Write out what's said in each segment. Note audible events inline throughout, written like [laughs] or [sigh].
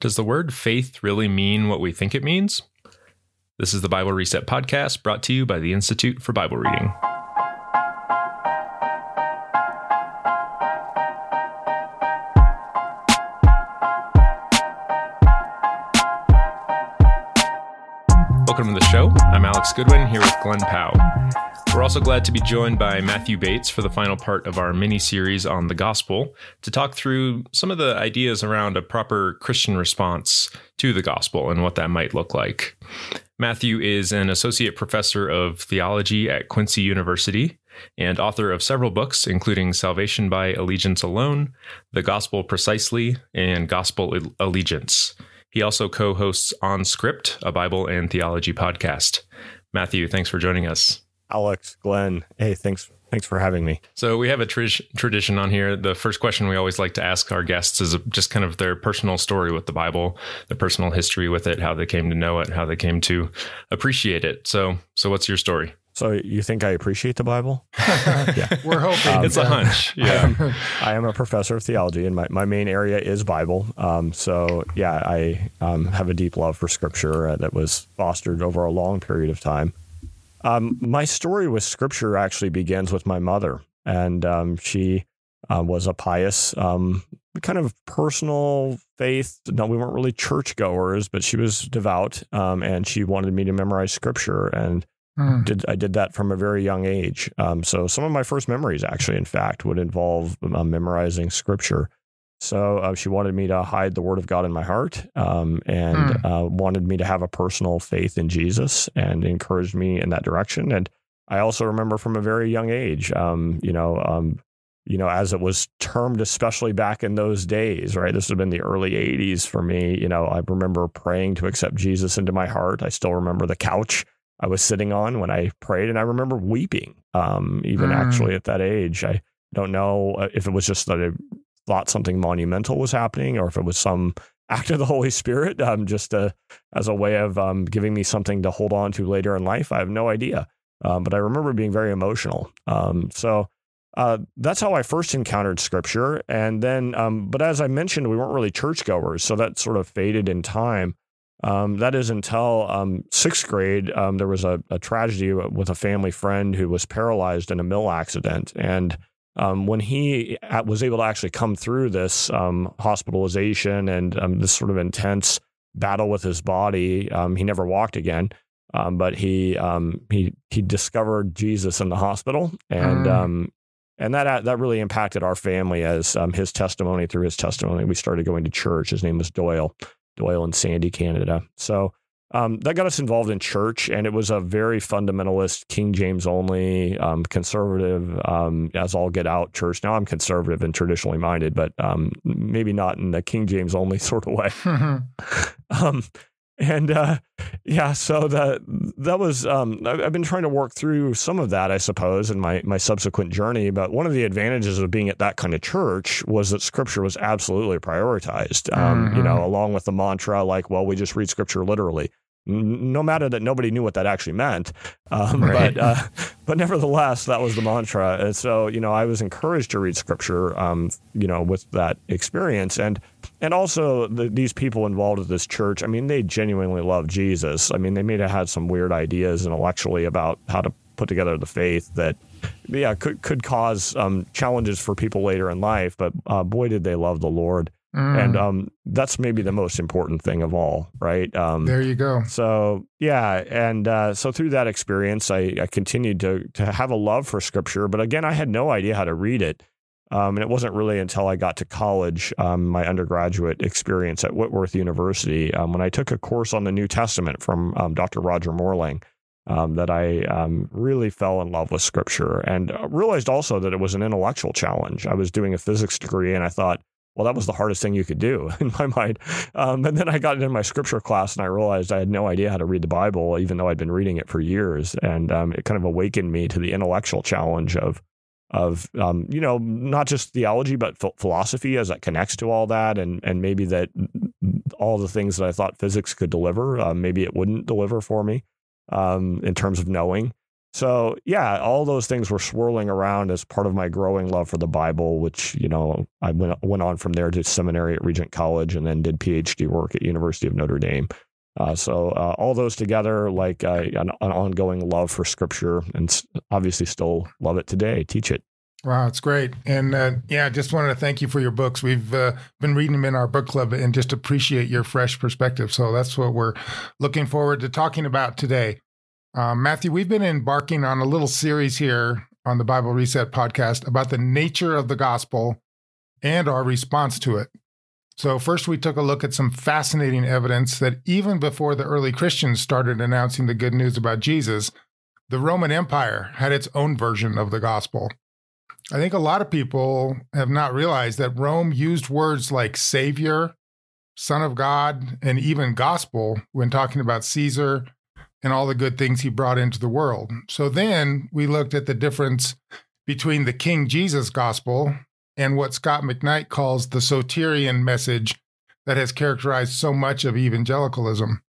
Does the word faith really mean what we think it means? This is the Bible Reset podcast brought to you by the Institute for Bible Reading. Welcome to the show. I'm Alex Goodwin here Glenn Powell. We're also glad to be joined by Matthew Bates for the final part of our mini series on the gospel to talk through some of the ideas around a proper Christian response to the gospel and what that might look like. Matthew is an associate professor of theology at Quincy University and author of several books, including Salvation by Allegiance Alone, The Gospel Precisely, and Gospel Allegiance. He also co hosts On Script, a Bible and theology podcast. Matthew, thanks for joining us. Alex, Glenn. Hey, thanks thanks for having me. So we have a tr- tradition on here. The first question we always like to ask our guests is just kind of their personal story with the Bible, their personal history with it, how they came to know it, how they came to appreciate it. So, so what's your story? So you think I appreciate the Bible? [laughs] yeah, we're hoping um, it's a hunch. [laughs] Yeah, I am, I am, a professor of theology, and my, my main area is Bible. Um, so yeah, I um, have a deep love for Scripture uh, that was fostered over a long period of time. Um, my story with scripture actually begins with my mother, and um, she uh, was a pious, um, kind of personal faith. No, we weren't really churchgoers, but she was devout, um, and she wanted me to memorize scripture, and mm. did I did that from a very young age. Um, so some of my first memories, actually, in fact, would involve uh, memorizing scripture. So uh, she wanted me to hide the word of God in my heart um, and mm. uh, wanted me to have a personal faith in Jesus and encouraged me in that direction. And I also remember from a very young age, um, you know, um, you know, as it was termed, especially back in those days, right? This would have been the early 80s for me. You know, I remember praying to accept Jesus into my heart. I still remember the couch I was sitting on when I prayed, and I remember weeping, um, even mm. actually at that age. I don't know uh, if it was just that I thought something monumental was happening or if it was some [laughs] act of the Holy Spirit, um, just to, as a way of um, giving me something to hold on to later in life. I have no idea. Um, but I remember being very emotional. Um, so uh, that's how I first encountered scripture. And then, um, but as I mentioned, we weren't really churchgoers. So that sort of faded in time. Um, that is until sixth grade, there was a, a tragedy with a family friend who was paralyzed in a mill accident. And um, when he was able to actually come through this um, hospitalization and um, this sort of intense battle with his body, um, he never walked again. Um, but he um, he he discovered Jesus in the hospital, and mm. and that that really impacted our family as his testimony through his testimony. We started going to church. His name was Doyle, Doyle in Sandy, Canada. So um, that got us involved in church, and it was a very fundamentalist, King James only, um, conservative, um, as all get out church. Now I'm conservative and traditionally minded, but um, maybe not in the King James only [laughs] sort of way. [laughs] And uh, yeah, so that that was um, I've been trying to work through some of that, I suppose, in my my subsequent journey. But one of the advantages of being at that kind of church was that Scripture was absolutely prioritized. Um, mm-hmm. You know, along with the mantra like, "Well, we just read Scripture literally." no matter that nobody knew what that actually meant. Um, right. But uh, [laughs] but nevertheless, that was the mantra. And so you know, I was encouraged to read scripture. Um, you know, with that experience, and and also the, these people involved with this church. I mean, they genuinely love Jesus. I mean, they may have had some weird ideas intellectually about how to put together the faith that yeah could could cause um, challenges for people later in life. But uh, boy, did they love the Lord. Mm. And um, that's maybe the most important thing of all, right? Um, there you go. So yeah, and uh, so through that experience, I, I, continued to to have a love for Scripture, but again, I had no idea how to read it, um, and it wasn't really until I got to college, um, my undergraduate experience at Whitworth University, um, when I took a course on the New Testament from um, Dr. Roger Mohrlang. that I really fell in love with Scripture and uh, realized also that it was an intellectual challenge. I was doing a physics degree, and I thought, well, that was the hardest thing you could do [laughs] in my mind. Um, and then I got into my scripture class and I realized I had no idea how to read the Bible, even though I'd been reading it for years. And um, it kind of awakened me to the intellectual challenge of, of um, you know, not just theology, but philosophy as it connects to all that. And, and maybe that all the things that I thought physics could deliver, uh, maybe it wouldn't deliver for me um, in terms of knowing. So yeah, all those things were swirling around as part of my growing love for the Bible, which you know I went went on from there to seminary at Regent College and then did PhD work at University of Notre Dame. Uh, so uh, all those together, like uh, an, an, ongoing love for Scripture, and obviously still love it today. Teach it. Wow, it's great. And uh, yeah, I just wanted to thank you for your books. We've uh, been reading them in our book club and just appreciate your fresh perspective. So that's what we're looking forward to talking about today. Um, Matthew, we've been embarking on a little series here on the Bible Reset podcast about the nature of the gospel and our response to it. So, first, we took a look at some fascinating evidence that even before the early Christians started announcing the good news about Jesus, the Roman Empire had its own version of the gospel. I think a lot of people have not realized that Rome used words like Savior, Son of God, and even gospel when talking about Caesar and all the good things he brought into the world. So then we looked at the difference between the King Jesus gospel and what Scot McKnight calls the soterian message that has characterized so much of evangelicalism.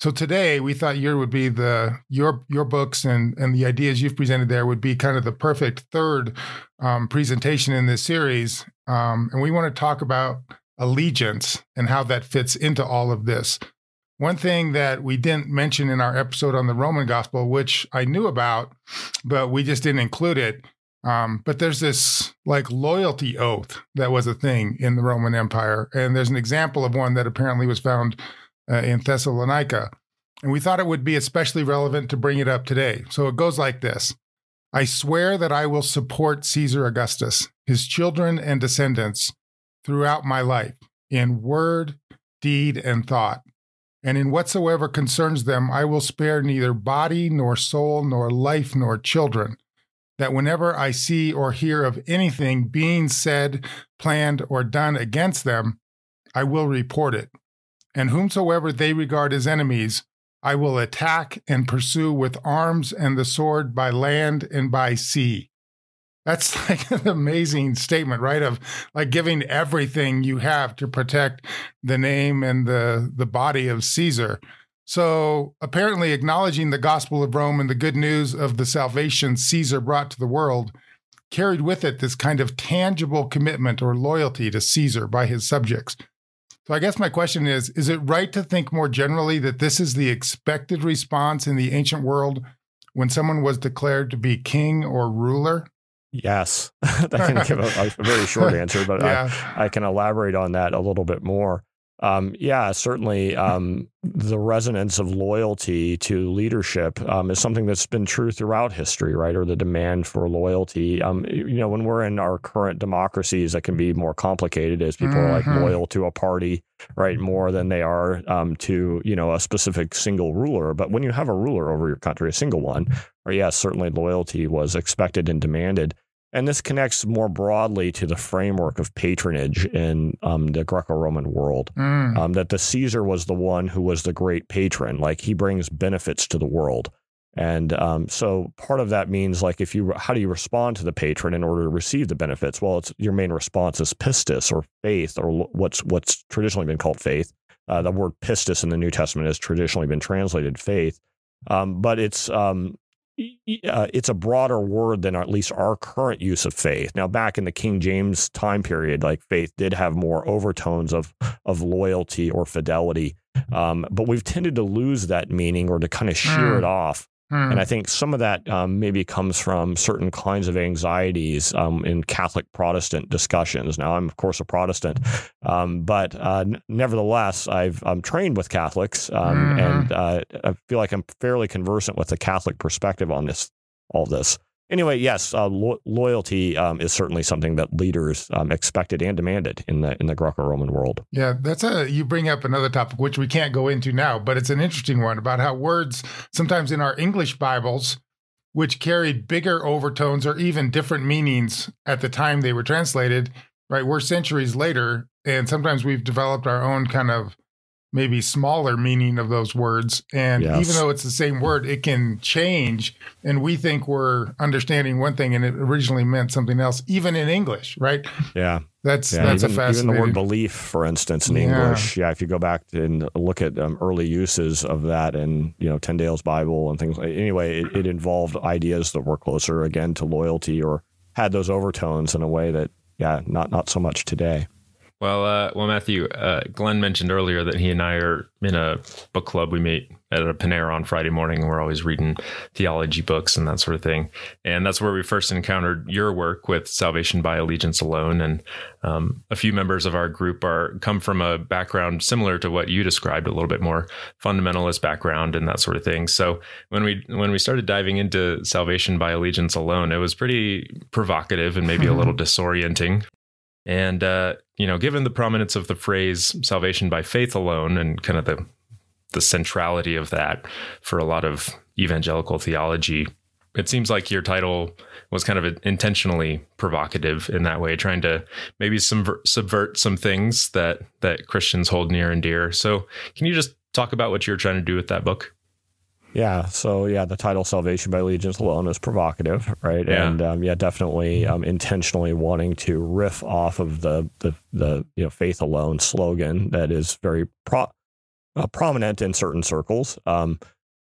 So today we thought your would be the your your books and and the ideas you've presented there would be kind of the perfect third um, presentation in this series, um, and we want to talk about allegiance and how that fits into all of this. One thing that we didn't mention in our episode on the Roman Gospel, which I knew about, but we just didn't include it. Um, but there's this like loyalty oath that was a thing in the Roman Empire, and there's an example of one that apparently was found uh, in Thessalonica. And we thought it would be especially relevant to bring it up today. So it goes like this I swear that I will support Caesar Augustus, his children and descendants throughout my life, in word, deed, and thought. And in whatsoever concerns them, I will spare neither body, nor soul, nor life, nor children. That whenever I see or hear of anything being said, planned, or done against them, I will report it and whomsoever they regard as enemies, I will attack and pursue with arms and the sword by land and by sea. That's [laughs] like an amazing statement, right? Of like giving everything you have to protect the name and the, the body of Caesar. So apparently, acknowledging the gospel of Rome and the good news of the salvation Caesar brought to the world carried with it this kind of tangible commitment or loyalty to Caesar by his subjects. So I guess my question is is it right to think more generally that this is the expected response in the ancient world when someone was declared to be king or ruler? Yes. [laughs] I can give a, a, very short [laughs] answer, but yeah. I, I can elaborate on that a little bit more. Um, yeah, certainly um, the resonance of loyalty to leadership um, is something that's been true throughout history, right? Or the demand for loyalty. Um, you know, when we're in our current democracies, that can be more complicated as people mm-hmm. are like mm-hmm. loyal to a party, right, more than they are um, to, you know, a specific single ruler. But when you have a ruler over your country, a single one, or yes, certainly loyalty was expected and demanded. And this connects more broadly to the framework of patronage in um, the Greco Roman world. Mm. Um, that the Caesar was the one who was the great patron, like he brings benefits to the world. And um, so part of that means like if you how do you respond to the patron in order to receive the benefits? Well, it's your main response is pistis or faith or what's what's traditionally been called faith. Uh, the word pistis in the New Testament has traditionally been translated faith, um, but it's um, uh, it's a broader word than at least our current use of faith. Now, back in the King James time period, like faith did have more overtones of of loyalty or fidelity, um, but we've tended to lose that meaning or to kind of shear mm. it off Hmm. And I think some of that um, maybe comes from certain kinds of anxieties um, in Catholic Protestant discussions. Now, I'm of course a Protestant, um, but uh, n- nevertheless, I've I'm trained with Catholics, mm-hmm. and uh, I feel like I'm fairly conversant with the Catholic perspective on this all this. Anyway, yes, uh, lo- loyalty um, is certainly something that leaders um, expected and demanded in the in the Greco-Roman world. Yeah, that's a you bring up another topic which we can't go into now, but it's an interesting one about how words sometimes in our English Bibles, which carried bigger overtones or even different meanings at the time they were translated, right? We're centuries later, and sometimes we've developed our own kind of maybe smaller meaning of those words. And Yes. even though it's the same word, it can change. And we think we're understanding one thing and it originally meant something else, even in English, right? Yeah. That's Yeah, that's even, a even fascinating. the word belief, for instance, in Yeah. English. Yeah, if you go back and look at um, early uses of that in you know Tyndale's Bible and things. like Anyway, it, it involved ideas that were closer again to loyalty or had those overtones in a way that yeah, not not so much today. Well, uh, well, Matthew, uh, Glenn mentioned earlier that he and I are in a book club. We meet at a Panera on Friday morning, and we're always reading theology books and that sort of thing. And that's where we first encountered your work with Salvation by Allegiance Alone. And um, a few members of our group are come from a background similar to what you described, a little bit more fundamentalist background and that sort of thing. So when we when we started diving into Salvation by Allegiance Alone, it was pretty provocative and maybe a [laughs] little disorienting. And uh, you know, given the prominence of the phrase "salvation by faith alone" and kind of the the centrality of that for a lot of evangelical theology, it seems like your title was kind of intentionally provocative in that way, trying to maybe subvert, subvert some things that that Christians hold near and dear. So, can you just talk about what you're trying to do with that book? Yeah. So yeah, the title "Salvation by Allegiance Alone" is provocative, right? Yeah. And um, yeah, definitely um, intentionally wanting to riff off of the the the you know faith alone slogan that is very pro- uh, prominent in certain circles. Um,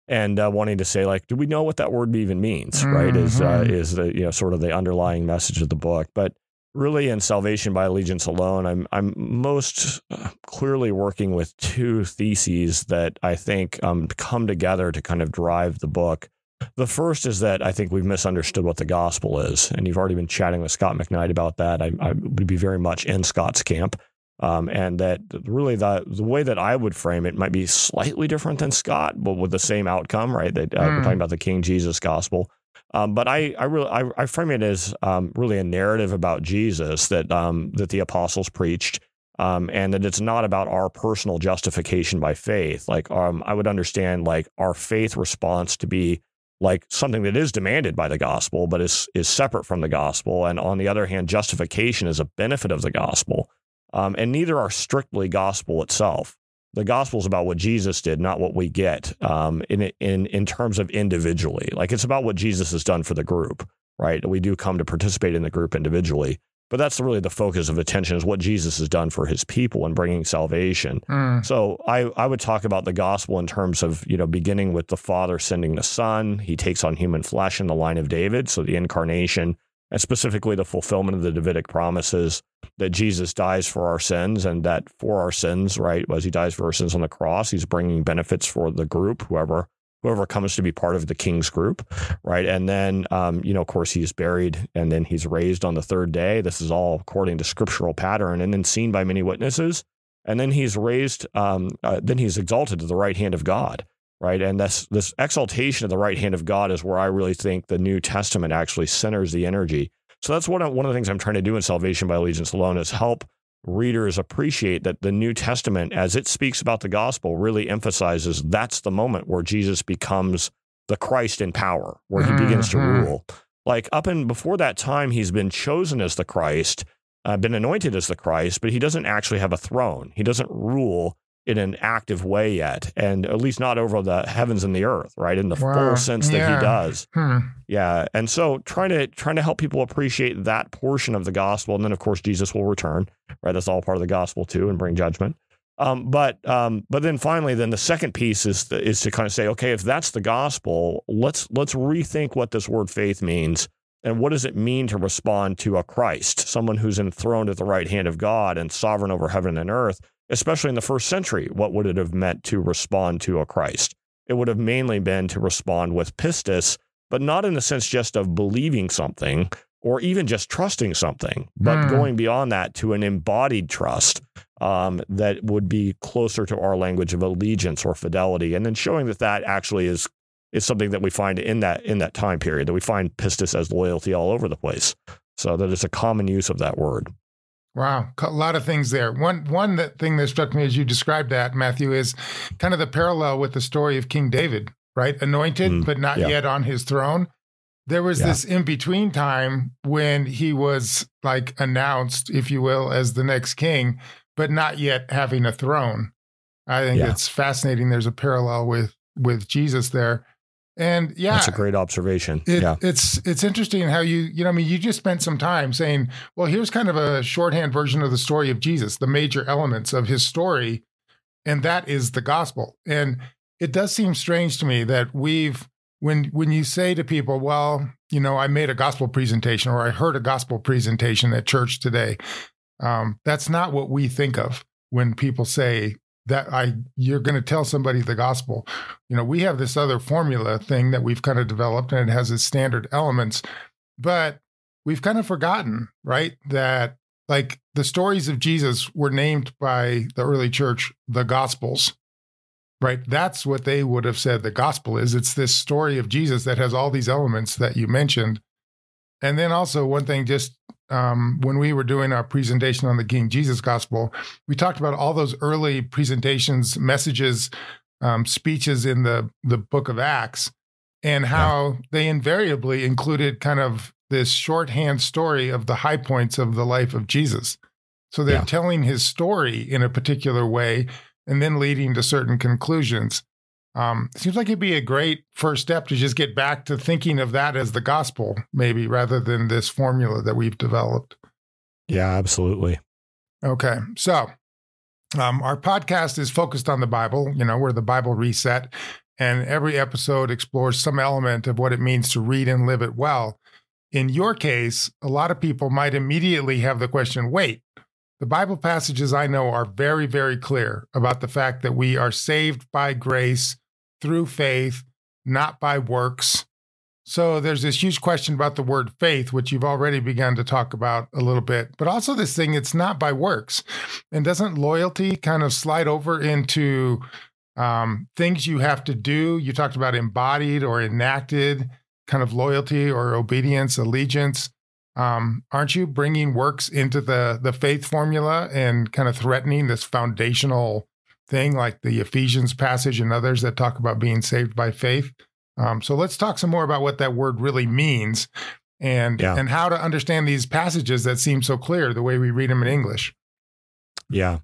and uh, wanting to say like, do we know what that word even means? Right? Is uh, Mhm. is the you know sort of the underlying message of the book, but really in salvation by allegiance alone i'm i'm most uh, clearly working with two theses that i think um, come together to kind of drive the book the first is that i think we've misunderstood what the gospel is and you've already been chatting with scot mcknight about that i, I would be very much in scot's camp um, and that really the the way that I would frame it might be slightly different than Scot, but with the same outcome, right? That uh, we're Mm. talking about the King Jesus gospel. Um, but I, I really, I, I frame it as um, really a narrative about Jesus that um, that the apostles preached, um, and that it's not about our personal justification by faith. Like um, I would understand like our faith response to be like something that is demanded by the gospel, but is is separate from the gospel. And on the other hand, justification is a benefit of the gospel, um, and neither are strictly gospel itself the gospel is about what Jesus did, not what we get um, in in in terms of individually. Like it's about what Jesus has done for the group, right? We do come to participate in the group individually, but that's really the focus of attention is what Jesus has done for His people and bringing salvation. Mm. So I I would talk about the gospel in terms of you know beginning with the Father sending the Son. He takes on human flesh in the line of David, so the incarnation and specifically the fulfillment of the Davidic promises that Jesus dies for our sins and that for our sins, right, as he dies for our sins on the cross, he's bringing benefits for the group, whoever whoever comes to be part of the king's group, right? And then, um, you know, of course, he's buried and then he's raised on the third day. This is all according to scriptural pattern and then seen by many witnesses. And then he's raised, um, uh, then he's exalted to the right hand of God, right? And this this exaltation of the right hand of God is where I really think the New Testament actually centers the energy. So that's one of, one of the things I'm trying to do in Salvation by Allegiance Alone is help readers appreciate that the New Testament, as it speaks about the gospel, really emphasizes that's the moment where Jesus becomes the Christ in power, where he begins to Mhm. rule. Like up and before that time, he's been chosen as the Christ, uh, been anointed as the Christ, but he doesn't actually have a throne. He doesn't rule in an active way yet, and at least not over the heavens and the earth, right? In the Wow. full sense that he does. Hmm. Yeah, and so trying to trying to help people appreciate that portion of the gospel, and then of course Jesus will return, right? That's all part of the gospel too, and bring judgment. Um, but um, but then finally, then the second piece is is to kind of say, okay, if that's the gospel, let's let's rethink what this word faith means, and what does it mean to respond to a Christ, someone who's enthroned at the right hand of God and sovereign over heaven and earth, especially in the first century. What would it have meant to respond to a Christ? It would have mainly been to respond with pistis, but not in the sense just of believing something or even just trusting something, but Hmm. going beyond that to an embodied trust um, that would be closer to our language of allegiance or fidelity, and then showing that that actually is is something that we find in that in that time period that we find pistis as loyalty all over the place. So that it's a common use of that word. Wow, a lot of things there. One one that thing that struck me as you described that Matthew is kind of the parallel with the story of King David, right? Anointed Mm, but not yeah. yet on his throne. There was Yeah. this in between time when he was like announced, if you will, as the next king, but not yet having a throne. I think yeah. it's fascinating. There's a parallel with with Jesus there. And yeah, that's a great observation. It, yeah, it's it's interesting how you you know I mean you just spent some time saying, well, here's kind of a shorthand version of the story of Jesus, the major elements of his story, and that is the gospel. And it does seem strange to me that we've when when you say to people, well, you know, I made a gospel presentation or I heard a gospel presentation at church today, um, that's not what we think of when people say that I you're going to tell somebody the gospel. You know, we have this other formula thing that we've kind of developed and it has its standard elements, but we've kind of forgotten, right? That like the stories of Jesus were named by the early church the gospels. Right? That's what they would have said the gospel is. It's this story of Jesus that has all these elements that you mentioned. And then also one thing just um, when we were doing our presentation on the King Jesus Gospel, we talked about all those early presentations, messages, um, speeches in the the Book of Acts, and how yeah. they invariably included kind of this shorthand story of the high points of the life of Jesus. So they're yeah. telling his story in a particular way, and then leading to certain conclusions. Um, seems like it'd be a great first step to just get back to thinking of that as the gospel, maybe rather than this formula that we've developed. Yeah, absolutely. Okay. So, um, our podcast is focused on the Bible. You know, we're the Bible Reset, and every episode explores some element of what it means to read and live it well. In your case, a lot of people might immediately have the question wait, the Bible passages I know are very, very clear about the fact that we are saved by grace through faith, not by works. So there's this huge question about the word faith, which you've already begun to talk about a little bit, but also this thing, it's not by works. And doesn't loyalty kind of slide over into um, things you have to do? You talked about embodied or enacted kind of loyalty or obedience, allegiance. Um, aren't you bringing works into the the faith formula and kind of threatening this foundational thing like the Ephesians passage and others that talk about being saved by faith. Um, so let's talk some more about what that word really means and yeah. and how to understand these passages that seem so clear the way we read them in English. Yeah.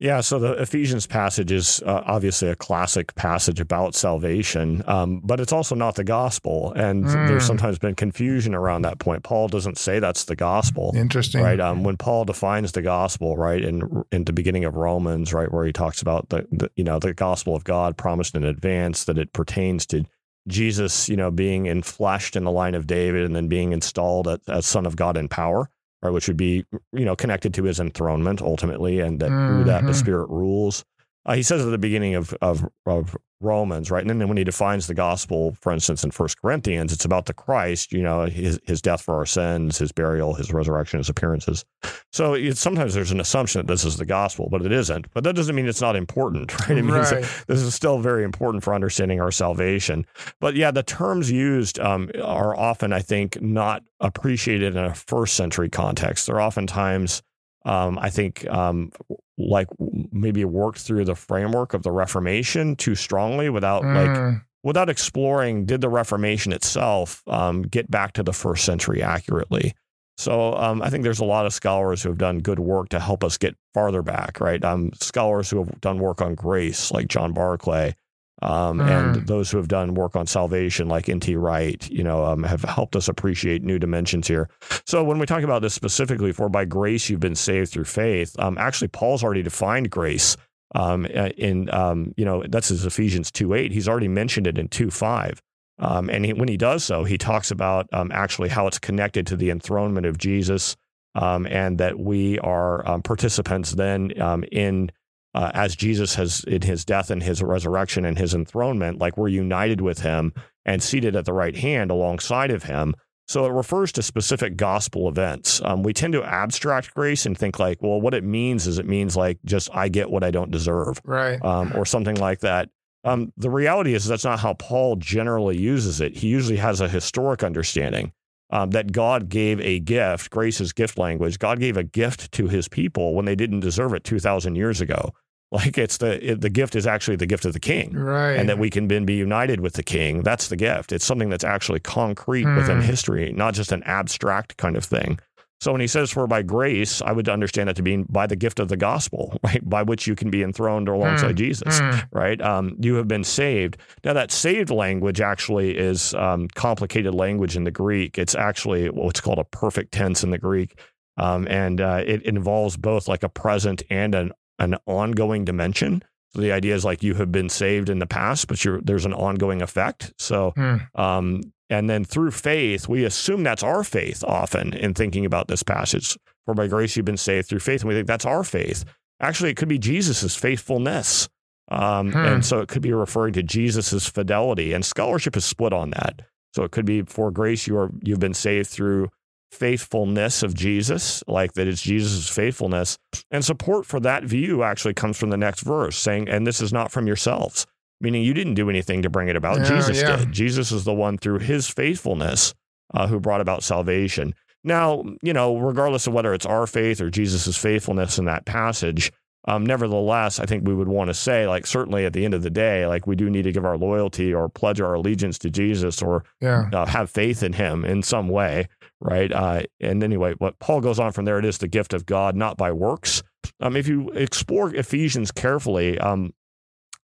Yeah, so the Ephesians passage is uh, obviously a classic passage about salvation, um, but it's also not the gospel. And mm. there's sometimes been confusion around that point. Paul doesn't say that's the gospel. Interesting. Right. Um, when Paul defines the gospel, right, in, in the beginning of Romans, right, where he talks about the, the, you know, the gospel of God promised in advance that it pertains to Jesus, you know, being enfleshed in the line of David and then being installed as, as Son of God in power right, which would be you know connected to his enthronement ultimately, and that mm-hmm. through that the mm-hmm. Spirit rules. Uh, he says at the beginning of, of, of Romans, right? And then when he defines the gospel, for instance, in First Corinthians, it's about the Christ, you know, his, his death for our sins, his burial, his resurrection, his appearances. So sometimes there's an assumption that this is the gospel, but it isn't. But that doesn't mean it's not important, [laughs] right? It means right. this is still very important for understanding our salvation. But yeah, the terms used um, are often, I think, not appreciated in a first century context. They're oftentimes um, I think um, like maybe worked through the framework of the Reformation too strongly without mm. like without exploring did the Reformation itself um, get back to the first century accurately. So um, I think there's a lot of scholars who have done good work to help us get farther back, right? Um, scholars who have done work on grace, like John Barclay, um, mm. And those who have done work on salvation, like N.T. Wright, you know, um, have helped us appreciate new dimensions here. So when we talk about this specifically, for by grace you've been saved through faith, um, actually Paul's already defined grace. Um, in um, you know that's his Ephesians two eight. He's already mentioned it in two five. Um, and he, when he does so, he talks about actually how it's connected to the enthronement of Jesus, and that we are participants then in uh, as Jesus has in his death and his resurrection and his enthronement, like we're united with him and seated at the right hand alongside of him. So it refers to specific gospel events. Um, we tend to abstract grace and think like, well, what it means is it means like just I get what I don't deserve, right, um, or something like that. Um, the reality is that's not how Paul generally uses it. He usually has a historic understanding um, that God gave a gift, grace is gift language. God gave a gift to his people when they didn't deserve it 2,000 years ago. [laughs] Like it's the it, the gift is actually the gift of the king, right? And that we can then be united with the king. That's the gift. It's something that's actually concrete hmm. within history, not just an abstract kind of thing. So when he says for by grace, I would understand that to mean by the gift of the gospel, [laughs] right? By which you can be enthroned alongside mm. Jesus, mm. right? Um, you have been saved. Now that saved language actually is um, complicated language in the Greek. It's actually what's called a perfect tense in the Greek. Um, and uh, it involves both like a present and an, an ongoing dimension. So the idea is like you have been saved in the past, but there's an ongoing effect. So, hmm. um, and then through faith, we assume that's our faith often in thinking about this passage. For by grace you've been saved through faith, and we think that's our faith. Actually, it could be Jesus's faithfulness. Um, hmm. And so it could be referring to Jesus's fidelity. And scholarship is split on that. So it could be for grace you are you've been saved through faithfulness of Jesus, like that it's Jesus' faithfulness. And support for that view actually comes from the next verse saying, and this is not from yourselves, meaning you didn't do anything to bring it about. Yeah, Jesus yeah. did. Jesus is the one through his faithfulness uh, who brought about salvation. Now, you know, regardless of whether it's our faith or Jesus' faithfulness in that passage, um, nevertheless, I think we would want to say, like, certainly at the end of the day, like, we do need to give our loyalty or pledge our allegiance to Jesus or yeah. uh, have faith in him in some way right? Uh, and anyway, what Paul goes on from there, it is the gift of God, not by works. Um, if you explore Ephesians carefully um,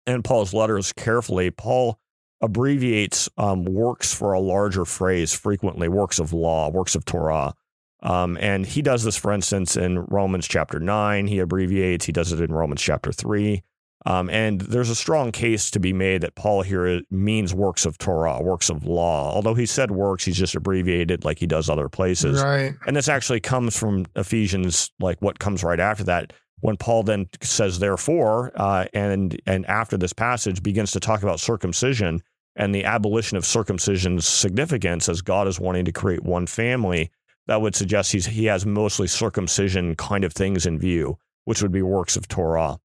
and Paul's letters carefully, Paul abbreviates um, works for a larger phrase frequently, works of law, works of Torah. Um, and he does this, for instance, in Romans chapter 9. He abbreviates, he does it in Romans chapter 3. Um, and there's a strong case to be made that Paul here means works of Torah, works of law. Although he said works, he's just abbreviated like he does other places. Right. And this actually comes from Ephesians, like what comes right after that. When Paul then says, therefore, uh, and and after this passage begins to talk about circumcision and the abolition of circumcision's significance as God is wanting to create one family, that would suggest he's he has mostly circumcision kind of things in view, which would be works of Torah.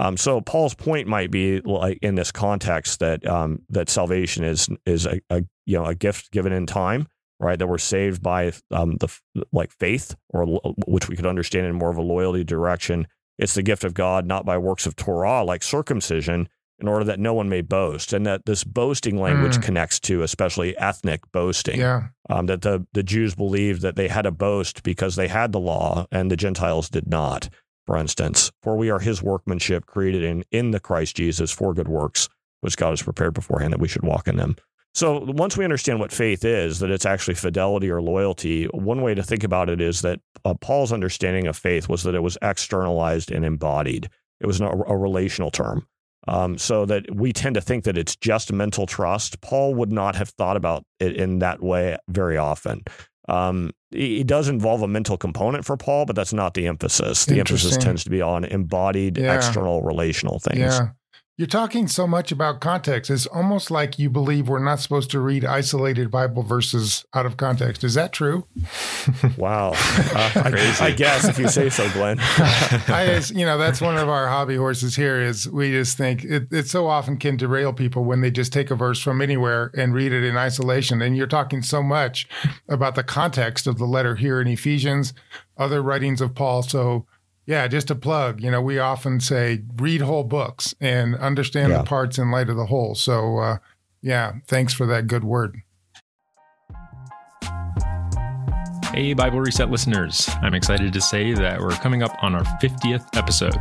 Um, so Paul's point might be like in this context that um, that salvation is is a, a, you know a gift given in time, right? That we're saved by um, the like faith, or which we could understand in more of a loyalty direction. It's the gift of God, not by works of Torah, like circumcision, in order that no one may boast, and that this boasting language mm. connects to especially ethnic boasting. Yeah. Um, that the the Jews believed that they had to boast because they had the law, and the Gentiles did not for instance, for we are his workmanship created in, in the Christ Jesus for good works, which God has prepared beforehand that we should walk in them. So once we understand what faith is, that it's actually fidelity or loyalty, one way to think about it is that uh, Paul's understanding of faith was that it was externalized and embodied. It was a, a relational term. Um, so that we tend to think that it's just mental trust. Paul would not have thought about it in that way very often. Um, it does involve a mental component for Paul, but that's not the emphasis. The emphasis tends to be on embodied yeah. external relational things. Yeah. You're talking so much about context. It's almost like you believe we're not supposed to read isolated Bible verses out of context. Is that true? [laughs] wow. Uh, I, I, guess if you say so, Glenn. [laughs] I, you know, that's one of our hobby horses here is we just think it, it so often can derail people when they just take a verse from anywhere and read it in isolation. And you're talking so much about the context of the letter here in Ephesians, other writings of Paul. So yeah, just a plug. You know, we often say read whole books and understand yeah. the parts in light of the whole. So, uh, yeah, thanks for that good word. Hey, Bible Reset listeners. I'm excited to say that we're coming up on our 50th episode.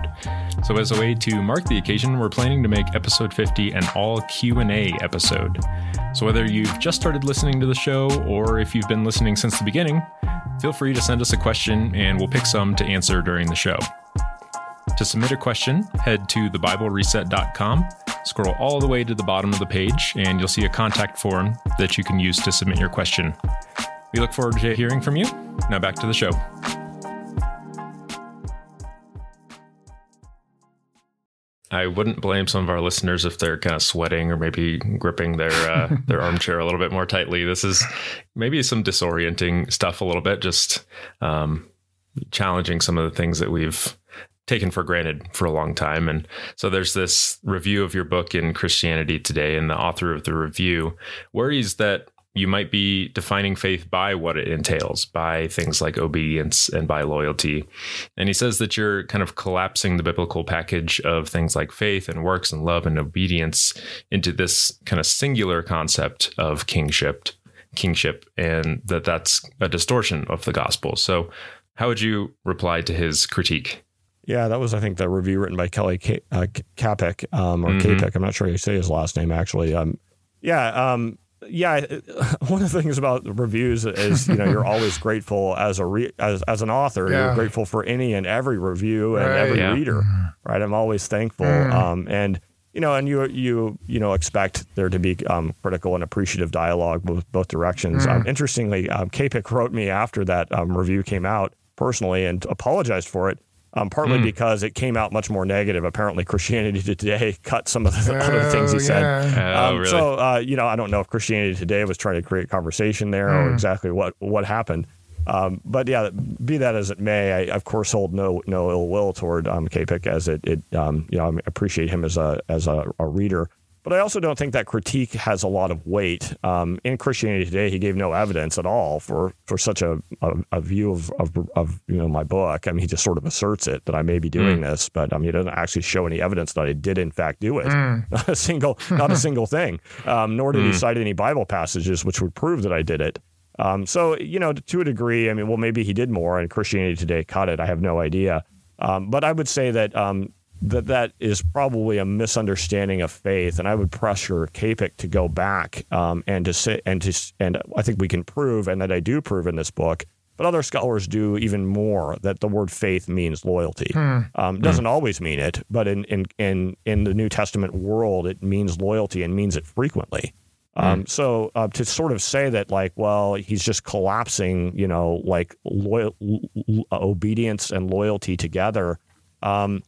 So as a way to mark the occasion, we're planning to make episode 50 an all Q&A episode. So whether you've just started listening to the show or if you've been listening since the beginning, feel free to send us a question and we'll pick some to answer during the show. To submit a question, head to thebiblereset.com, scroll all the way to the bottom of the page, and you'll see a contact form that you can use to submit your question. We look forward to hearing from you. Now back to the show. I wouldn't blame some of our listeners if they're kind of sweating or maybe gripping their uh, [laughs] their armchair a little bit more tightly. This is maybe some disorienting stuff a little bit, just um, challenging some of the things that we've taken for granted for a long time. And so there's this review of your book in Christianity Today, and the author of the review worries that you might be defining faith by what it entails, by things like obedience and by loyalty. And he says that you're kind of collapsing the biblical package of things like faith and works and love and obedience into this kind of singular concept of kingship kingship and that that's a distortion of the gospel. So How would you reply to his critique? Yeah, that was I think the review written by Kelly K- uh, Kapic um, or Mhm. Kapik. I'm not sure you say his last name actually. Um, yeah, um, yeah. [laughs] One of the things about reviews is you know you're [laughs] always grateful as a re- as as an author. Yeah. You're grateful for any and every review and Right. every Yeah. reader. Right. I'm always thankful. Mm. Um, and you know, and you you you know expect there to be um, critical and appreciative dialogue both both directions. Mm. Um, interestingly, um, Kapic wrote me after that um, review came out personally and apologized for it. Um, partly Mm. because it came out much more negative. Apparently, Christianity Today [laughs] cut some of the other things he Oh, said. Oh, Um, really? So, uh, you know, I don't know if Christianity Today was trying to create conversation there or Mm. exactly what what happened. Um, but yeah, be that as it may, I of course hold no no ill will toward um, Kapic as it it um, you know I appreciate him as a as a, a reader. But I also don't think that critique has a lot of weight. Um, in Christianity Today, he gave no evidence at all for for such a, a, a view of, of of you know my book. I mean, he just sort of asserts it that I may be doing this, but um, he doesn't actually show any evidence that I did in fact do it. Mm. [laughs] Not a single, not a [laughs] single thing. Um, nor did he Hmm. cite any Bible passages which would prove that I did it. Um, so you know, to a degree, I mean, well, maybe he did more, and Christianity Today cut it. I have no idea. Um, but I would say that um, that that is probably a misunderstanding of faith, and I would pressure Kapic to go back um, and to say and to and I think we can prove, and that I do prove in this book. But other scholars do even more that the word faith means loyalty. Um, doesn't always mean it, but in, in in in the New Testament world, it means loyalty and means it frequently. Um, so uh, to sort of say that, like, well, he's just collapsing, you know, like loyal, l- obedience and loyalty together. Um,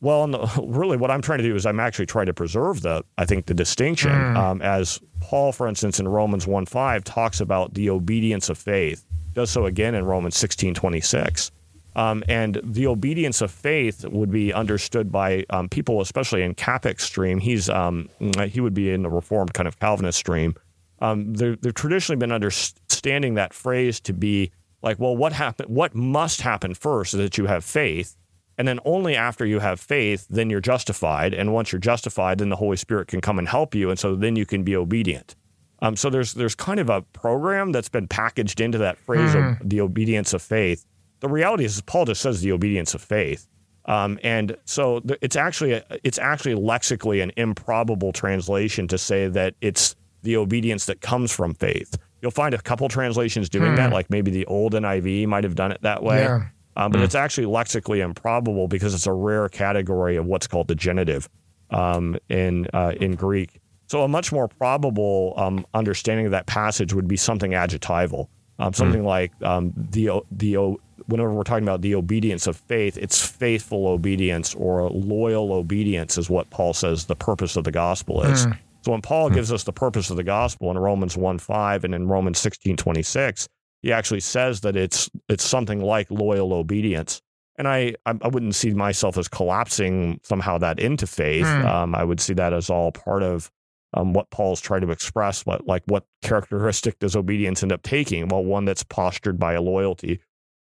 well, and the, [laughs] really, what I'm trying to do is I'm actually trying to preserve the, I think, the distinction. Um, as Paul, for instance, in Romans 1 5 talks about the obedience of faith, does so again in Romans 16 26. Um, and the obedience of faith would be understood by um, people, especially in Kapic's stream. He's um, he would be in the Reformed kind of Calvinist stream. Um, they're, they've traditionally been understanding that phrase to be like, well, what happen? What must happen first is that you have faith, and then only after you have faith, then you're justified. And once you're justified, then the Holy Spirit can come and help you, and so then you can be obedient. Um, so there's there's kind of a program that's been packaged into that phrase of the obedience of faith. The reality is, Paul just says the obedience of faith, um, and so th- it's actually a, it's actually lexically an improbable translation to say that it's the obedience that comes from faith. You'll find a couple translations doing that, like maybe the old NIV might have done it that way. Yeah. Um, but it's actually lexically improbable because it's a rare category of what's called the genitive um, in uh, in Greek. So a much more probable um, understanding of that passage would be something adjectival, um, something like um, the the whenever we're talking about the obedience of faith, it's faithful obedience or loyal obedience is what Paul says the purpose of the gospel is. So when Paul gives us the purpose of the gospel in Romans 1 5 and in Romans sixteen twenty six, he actually says that it's it's something like loyal obedience. And I, I wouldn't see myself as collapsing somehow that into faith. Hmm. Um, I would see that as all part of um, what Paul's trying to express. What like what characteristic does obedience end up taking? Well, one that's postured by a loyalty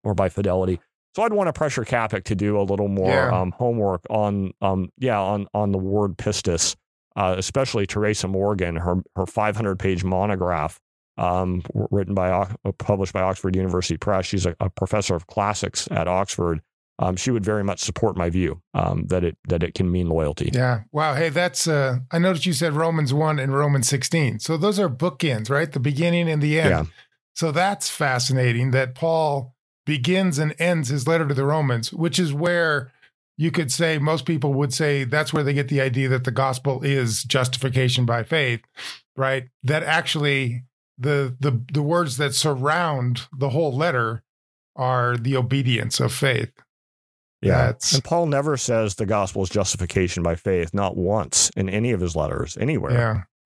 or by fidelity. So I'd want to pressure Kapic to do a little more Yeah. um, homework on um, yeah on on the word pistis, uh, especially Teresa Morgan, her her 500 page monograph um, written by uh, published by Oxford University Press. She's a, a professor of classics at Oxford. Um, she would very much support my view um, that it that it can mean loyalty. Yeah. Wow. Hey, that's uh I noticed you said Romans 1 and Romans 16. So those are bookends, right? The beginning and the end. Yeah. So that's fascinating that Paul begins and ends his letter to the Romans, which is where you could say most people would say that's where they get the idea that the gospel is justification by faith, right? That actually the the the words that surround the whole letter are the obedience of faith. Yeah. That's And Paul never says the gospel is justification by faith, not once in any of his letters, anywhere.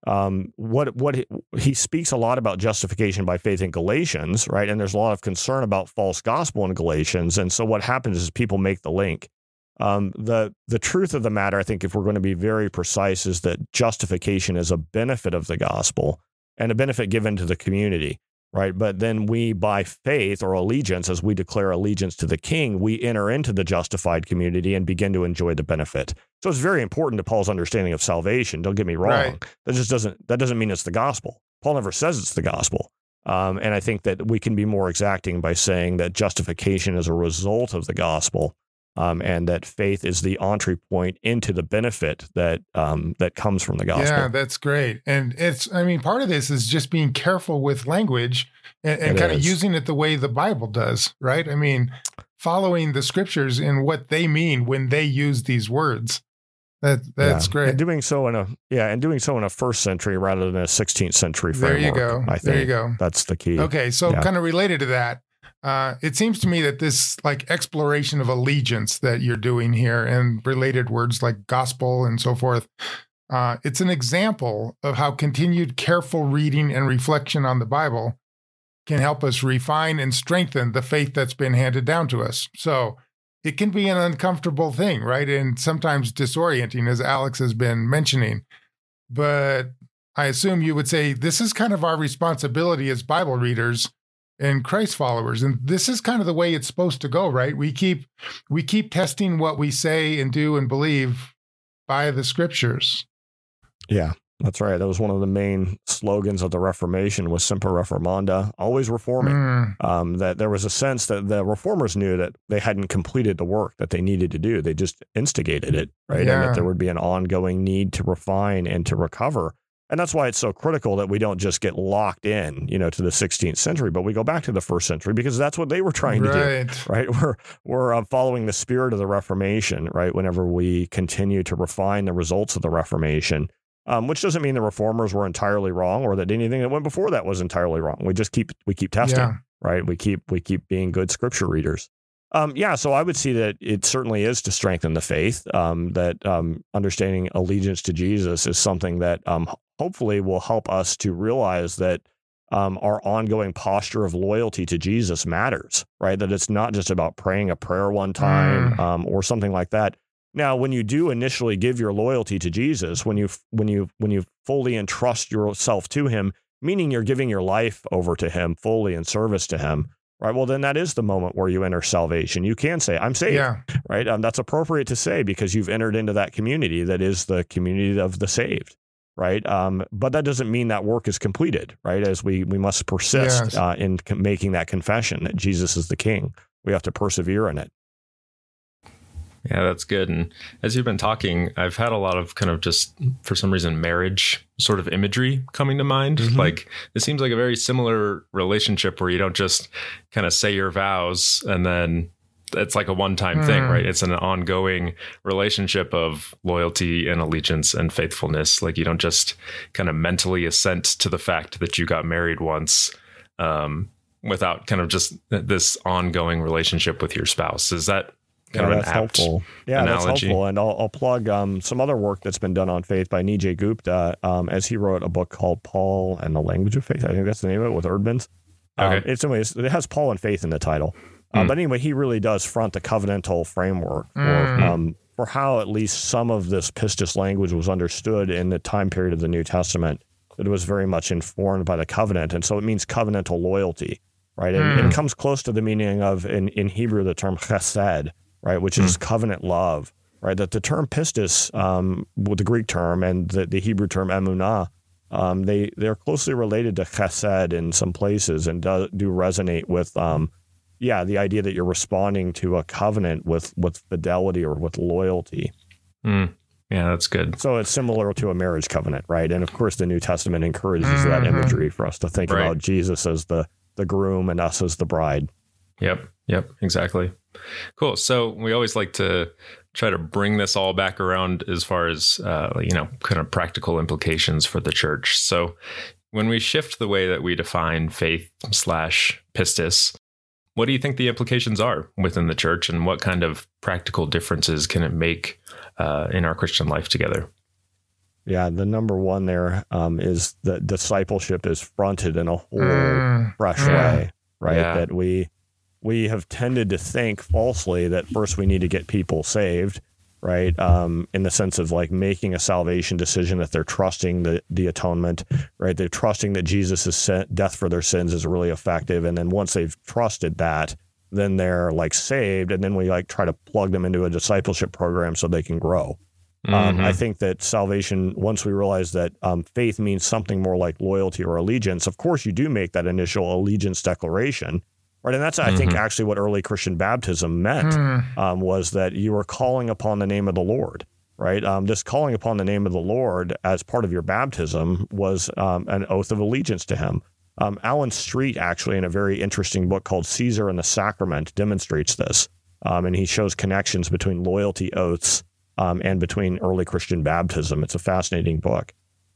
yeah. um, what what he, he speaks a lot about justification by faith in Galatians, right? And there's a lot of concern about false gospel in Galatians, and so what happens is people make the link. Um, the the truth of the matter, I think, if we're going to be very precise, is that justification is a benefit of the gospel and a benefit given to the community, right? But then we, by faith or allegiance, as we declare allegiance to the King, we enter into the justified community and begin to enjoy the benefit. So it's very important to Paul's understanding of salvation. Don't get me wrong. Right. That just doesn't that doesn't mean it's the gospel. Paul never says it's the gospel. Um, and I think that we can be more exacting by saying that justification is a result of the gospel, um, and that faith is the entry point into the benefit that um, that comes from the gospel. Yeah, that's great. And it's, I mean, part of this is just being careful with language and, and kind is. of using it the way the Bible does, right? I mean, following the scriptures in what they mean when they use these words. That that's yeah. great. And doing so in a yeah, and doing so in a first century rather than a 16th century framework. There you go. I think there you go. That's the key. Okay, so yeah. kind of related to that, uh, it seems to me that this like exploration of allegiance that you're doing here and related words like gospel and so forth, uh, it's an example of how continued careful reading and reflection on the Bible can help us refine and strengthen the faith that's been handed down to us. So it can be an uncomfortable thing, right? And sometimes disorienting, as Alex has been mentioning. But I assume you would say this is kind of our responsibility as Bible readers and Christ followers. And this is kind of the way it's supposed to go, right? We keep we keep testing what we say and do and believe by the scriptures. Yeah. That's right. That was one of the main slogans of the Reformation was Semper Reformanda, always reforming. Mm. Um, that there was a sense that the reformers knew that they hadn't completed the work that they needed to do. They just instigated it, right? Yeah. And that there would be an ongoing need to refine and to recover. And that's why it's so critical that we don't just get locked in, you know, to the 16th century, but we go back to the first century because that's what they were trying right. to do, right? [laughs] We're we're uh, following the spirit of the Reformation, right? Whenever we continue to refine the results of the Reformation, um, which doesn't mean the reformers were entirely wrong or that anything that went before that was entirely wrong. We just keep we keep testing, yeah. right? We keep we keep being good scripture readers. Um, yeah, so I would see that it certainly is to strengthen the faith. Um, that um, understanding allegiance to Jesus is something that um, hopefully will help us to realize that um, our ongoing posture of loyalty to Jesus matters, right? That it's not just about praying a prayer one time mm. or something like that. Now, when you do initially give your loyalty to Jesus, when you when you when you fully entrust yourself to him, meaning you're giving your life over to him fully in service to him, right? Well, then that is the moment where you enter salvation. You can say, "I'm saved," yeah. right? Um, that's appropriate to say because you've entered into that community that is the community of the saved, right? Um, but that doesn't mean that work is completed, right? As we we must persist yes. uh, in making that confession that Jesus is the King. We have to persevere in it. Yeah, that's good. And as you've been talking, I've had a lot of kind of just for some reason marriage sort of imagery coming to mind. Mm-hmm. Like it seems like a very similar relationship where you don't just kind of say your vows and then it's like a one-time mm. thing, right? It's an ongoing relationship of loyalty and allegiance and faithfulness. Like you don't just kind of mentally assent to the fact that you got married once um, without kind of just this ongoing relationship with your spouse. Is that kind yeah, of that's helpful. Yeah, analogy. that's helpful. And I'll, I'll plug um, some other work that's been done on faith by Nijay Gupta, um, as he wrote a book called Paul and the Language of Faith. I think that's the name of it with Eerdmans. Um, okay. It's anyways, it has Paul and faith in the title. Mm. but anyway, he really does front the covenantal framework mm. for, um, for how at least some of this pistis language was understood in the time period of the New Testament. It was very much informed by the covenant, and so it means covenantal loyalty, right? And, mm. it comes close to the meaning of in, in Hebrew the term chesed, right, which is mm. covenant love, right? That the term pistis, um, with the Greek term and the, the Hebrew term emunah, um, they they're closely related to chesed in some places and do, do resonate with, um, yeah, the idea that you're responding to a covenant with with fidelity or with loyalty. Mm. Yeah, that's good. So it's similar to a marriage covenant, right? And of course, the New Testament encourages mm-hmm. that imagery for us to think right. about Jesus as the the groom and us as the bride. Yep. Yep. Exactly. Cool. So we always like to try to bring this all back around as far as uh, you know, kind of practical implications for the church. So when we shift the way that we define faith slash pistis, what do you think the implications are within the church, and what kind of practical differences can it make uh, in our Christian life together? Yeah, the number one there um, is that discipleship is fronted in a whole mm, fresh mm, way, right? Yeah. That we we have tended to think falsely that first we need to get people saved, right? Um, in the sense of like making a salvation decision that they're trusting the the atonement, right? They're trusting that Jesus' death for their sins is really effective, and then once they've trusted that, then they're like saved, and then we like try to plug them into a discipleship program so they can grow. Mm-hmm. Um, I think that salvation, once we realize that um, faith means something more like loyalty or allegiance, of course, you do make that initial allegiance declaration. Right. And that's, I mm-hmm. think, actually what early Christian baptism meant mm. um, was that you were calling upon the name of the Lord. Right. Um, this calling upon the name of the Lord as part of your baptism was um, an oath of allegiance to him. Um, Alan Streett, actually, in a very interesting book called Caesar and the Sacrament, demonstrates this. Um, and he shows connections between loyalty oaths um, and between early Christian baptism. It's a fascinating book.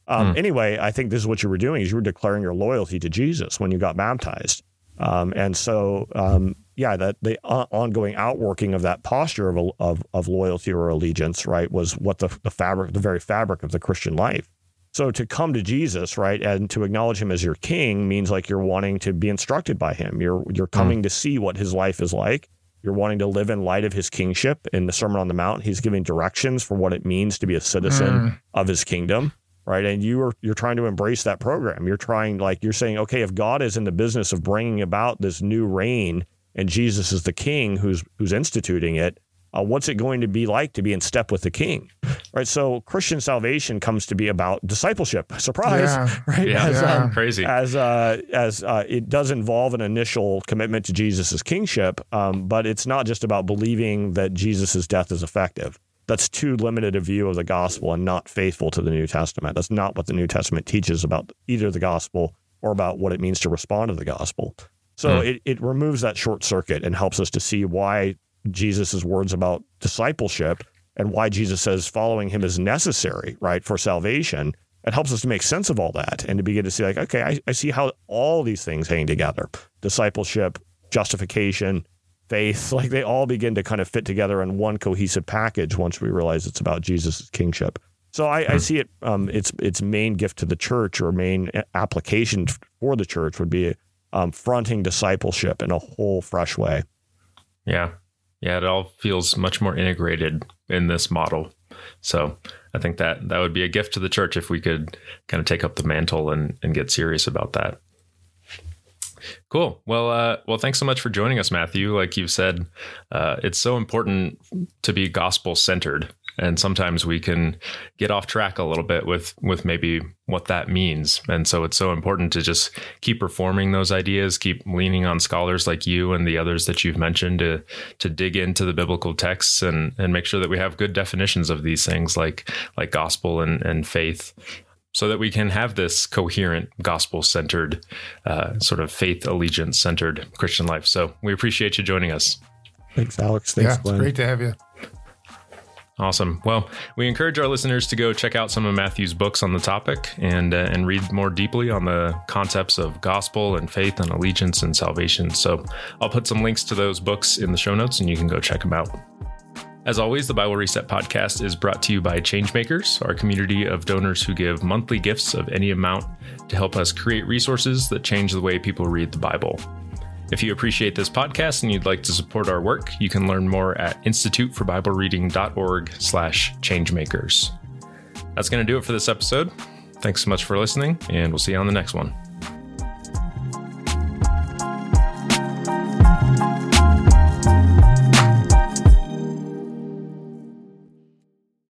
Mm. Anyway, I think this is what you were doing: is you were declaring your loyalty to Jesus when you got baptized. Um, and so, um, yeah, that the ongoing outworking of that posture of, of, of loyalty or allegiance, right, was what the, the fabric, the very fabric of the Christian life. So to come to Jesus, right, and to acknowledge him as your king means like you're wanting to be instructed by him. You're you're coming mm. to see what his life is like. You're wanting to live in light of his kingship. In the Sermon on the Mount, he's giving directions for what it means to be a citizen mm. of his kingdom, right? And you are you're trying to embrace that program. You're trying like you're saying, okay, if God is in the business of bringing about this new reign and Jesus is the king who's who's instituting it, uh, what's it going to be like to be in step with the king right so christian salvation comes to be about discipleship surprise yeah. [laughs] right yeah, as, yeah. Um, crazy as uh, as uh, it does involve an initial commitment to jesus' kingship um, but it's not just about believing that jesus' death is effective that's too limited a view of the gospel and not faithful to the new testament that's not what the new testament teaches about either the gospel or about what it means to respond to the gospel so mm. it, it removes that short circuit and helps us to see why Jesus' words about discipleship and why Jesus says following him is necessary, right, for salvation. It helps us to make sense of all that and to begin to see, like, okay, I, I see how all these things hang together discipleship, justification, faith, [laughs] like they all begin to kind of fit together in one cohesive package once we realize it's about Jesus' kingship. So I, I hmm. see it, um, its its main gift to the church or main application for the church would be um, fronting discipleship in a whole fresh way. Yeah, yeah, it all feels much more integrated in this model. So I think that that would be a gift to the church if we could kind of take up the mantle and, and get serious about that. Cool. Well, uh, well, thanks so much for joining us, Matthew. Like you've said, uh, it's so important to be gospel centered and sometimes we can get off track a little bit with with maybe what that means and so it's so important to just keep reforming those ideas keep leaning on scholars like you and the others that you've mentioned to to dig into the biblical texts and and make sure that we have good definitions of these things like like gospel and and faith so that we can have this coherent gospel centered uh, sort of faith allegiance centered christian life so we appreciate you joining us thanks alex thanks yeah, Glenn. great to have you Awesome. Well, we encourage our listeners to go check out some of Matthew's books on the topic and uh, and read more deeply on the concepts of gospel and faith and allegiance and salvation. So, I'll put some links to those books in the show notes and you can go check them out. As always, the Bible Reset podcast is brought to you by Changemakers, our community of donors who give monthly gifts of any amount to help us create resources that change the way people read the Bible. If you appreciate this podcast and you'd like to support our work, you can learn more at instituteforbiblereading.org slash changemakers. That's going to do it for this episode. Thanks so much for listening, and we'll see you on the next one.